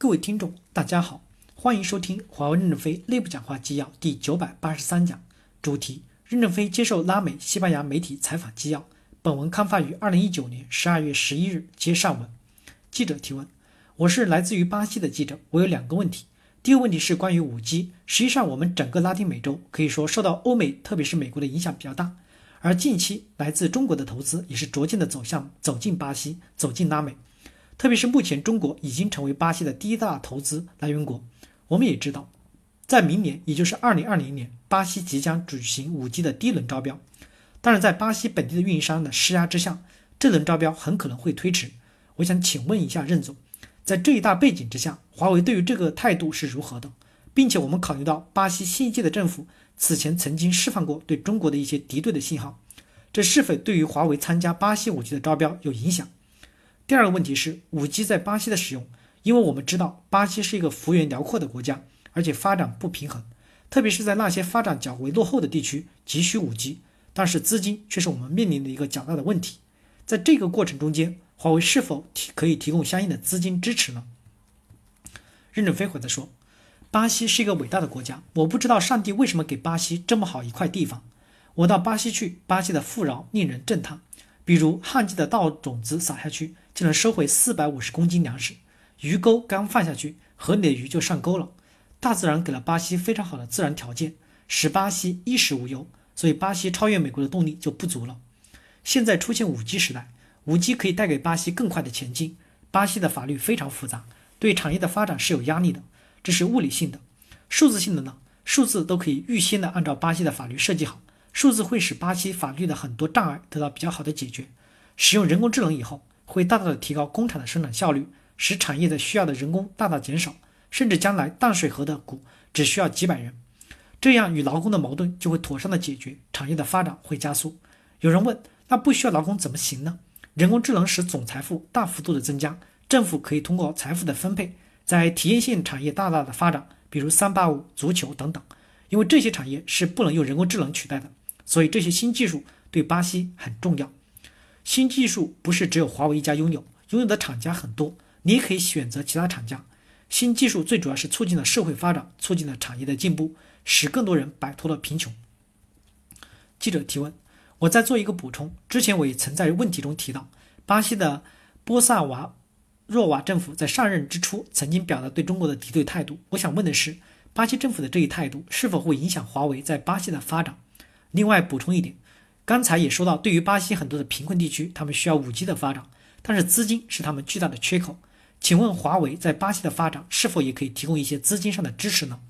各位听众，大家好，欢迎收听华为任正非内部讲话纪要第九百八十三讲，主题：任正非接受拉美、西班牙媒体采访纪要。本文刊发于二零一九年十二月十一日，接上文。记者提问：我是来自于巴西的记者，我有两个问题。第一个问题是关于五 G，实际上我们整个拉丁美洲可以说受到欧美，特别是美国的影响比较大，而近期来自中国的投资也是逐渐的走向走进巴西，走进拉美。特别是目前，中国已经成为巴西的第一大投资来源国。我们也知道，在明年，也就是二零二零年，巴西即将举行五 G 的第一轮招标。但是在巴西本地的运营商的施压之下，这轮招标很可能会推迟。我想请问一下任总，在这一大背景之下，华为对于这个态度是如何的？并且我们考虑到巴西新一届的政府此前曾经释放过对中国的一些敌对的信号，这是否对于华为参加巴西五 G 的招标有影响？第二个问题是，五 G 在巴西的使用，因为我们知道巴西是一个幅员辽阔的国家，而且发展不平衡，特别是在那些发展较为落后的地区，急需五 G，但是资金却是我们面临的一个较大的问题。在这个过程中间，华为是否提可以提供相应的资金支持呢？任正非回答说：“巴西是一个伟大的国家，我不知道上帝为什么给巴西这么好一块地方。我到巴西去，巴西的富饶令人震撼，比如旱季的稻种子撒下去。”就能收回四百五十公斤粮食，鱼钩刚放下去，河里的鱼就上钩了。大自然给了巴西非常好的自然条件，使巴西衣食无忧，所以巴西超越美国的动力就不足了。现在出现五 G 时代，五 G 可以带给巴西更快的前进。巴西的法律非常复杂，对产业的发展是有压力的，这是物理性的。数字性的呢？数字都可以预先的按照巴西的法律设计好，数字会使巴西法律的很多障碍得到比较好的解决。使用人工智能以后。会大大的提高工厂的生产效率，使产业的需要的人工大大减少，甚至将来淡水河的谷只需要几百人，这样与劳工的矛盾就会妥善的解决，产业的发展会加速。有人问，那不需要劳工怎么行呢？人工智能使总财富大幅度的增加，政府可以通过财富的分配，在体验性产业大大的发展，比如三八五、足球等等，因为这些产业是不能用人工智能取代的，所以这些新技术对巴西很重要。新技术不是只有华为一家拥有，拥有的厂家很多，你也可以选择其他厂家。新技术最主要是促进了社会发展，促进了产业的进步，使更多人摆脱了贫穷。记者提问：我再做一个补充，之前我也曾在问题中提到，巴西的波萨瓦若瓦政府在上任之初曾经表达对中国的敌对态度。我想问的是，巴西政府的这一态度是否会影响华为在巴西的发展？另外补充一点。刚才也说到，对于巴西很多的贫困地区，他们需要五 G 的发展，但是资金是他们巨大的缺口。请问华为在巴西的发展是否也可以提供一些资金上的支持呢？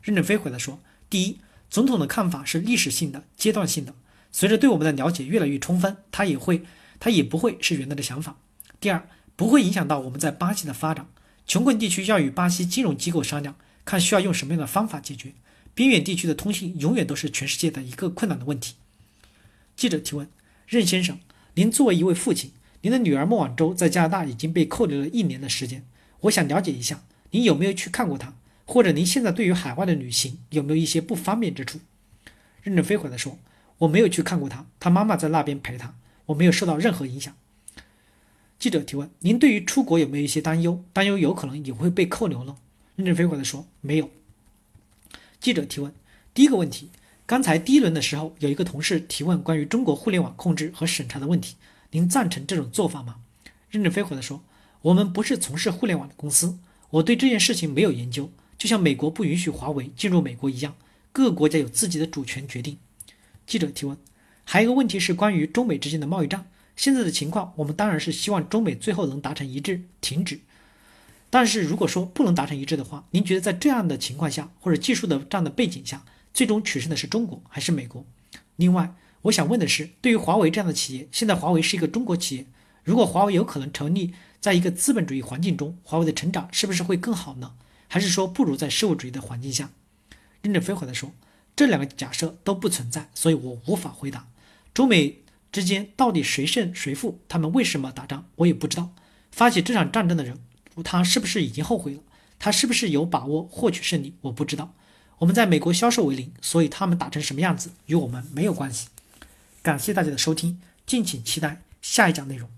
任正非回答说：第一，总统的看法是历史性的、阶段性的，随着对我们的了解越来越充分，他也会，他也不会是原来的想法。第二，不会影响到我们在巴西的发展。穷困地区要与巴西金融机构商量，看需要用什么样的方法解决。边远地区的通信永远都是全世界的一个困难的问题。记者提问：任先生，您作为一位父亲，您的女儿孟晚舟在加拿大已经被扣留了一年的时间。我想了解一下，您有没有去看过她？或者您现在对于海外的旅行有没有一些不方便之处？任正非回答说：“我没有去看过她，她妈妈在那边陪她，我没有受到任何影响。”记者提问：您对于出国有没有一些担忧？担忧有可能也会被扣留呢？任正非回答说：“没有。”记者提问：第一个问题。刚才第一轮的时候，有一个同事提问关于中国互联网控制和审查的问题，您赞成这种做法吗？任正非回答说：“我们不是从事互联网的公司，我对这件事情没有研究。就像美国不允许华为进入美国一样，各个国家有自己的主权决定。”记者提问：还有一个问题是关于中美之间的贸易战，现在的情况，我们当然是希望中美最后能达成一致，停止。但是如果说不能达成一致的话，您觉得在这样的情况下，或者技术的这样的背景下？最终取胜的是中国还是美国？另外，我想问的是，对于华为这样的企业，现在华为是一个中国企业，如果华为有可能成立在一个资本主义环境中，华为的成长是不是会更好呢？还是说不如在社会主义的环境下？任正非回答说，这两个假设都不存在，所以我无法回答。中美之间到底谁胜谁负，他们为什么打仗，我也不知道。发起这场战争的人，他是不是已经后悔了？他是不是有把握获取胜利？我不知道。我们在美国销售为零，所以他们打成什么样子与我们没有关系。感谢大家的收听，敬请期待下一讲内容。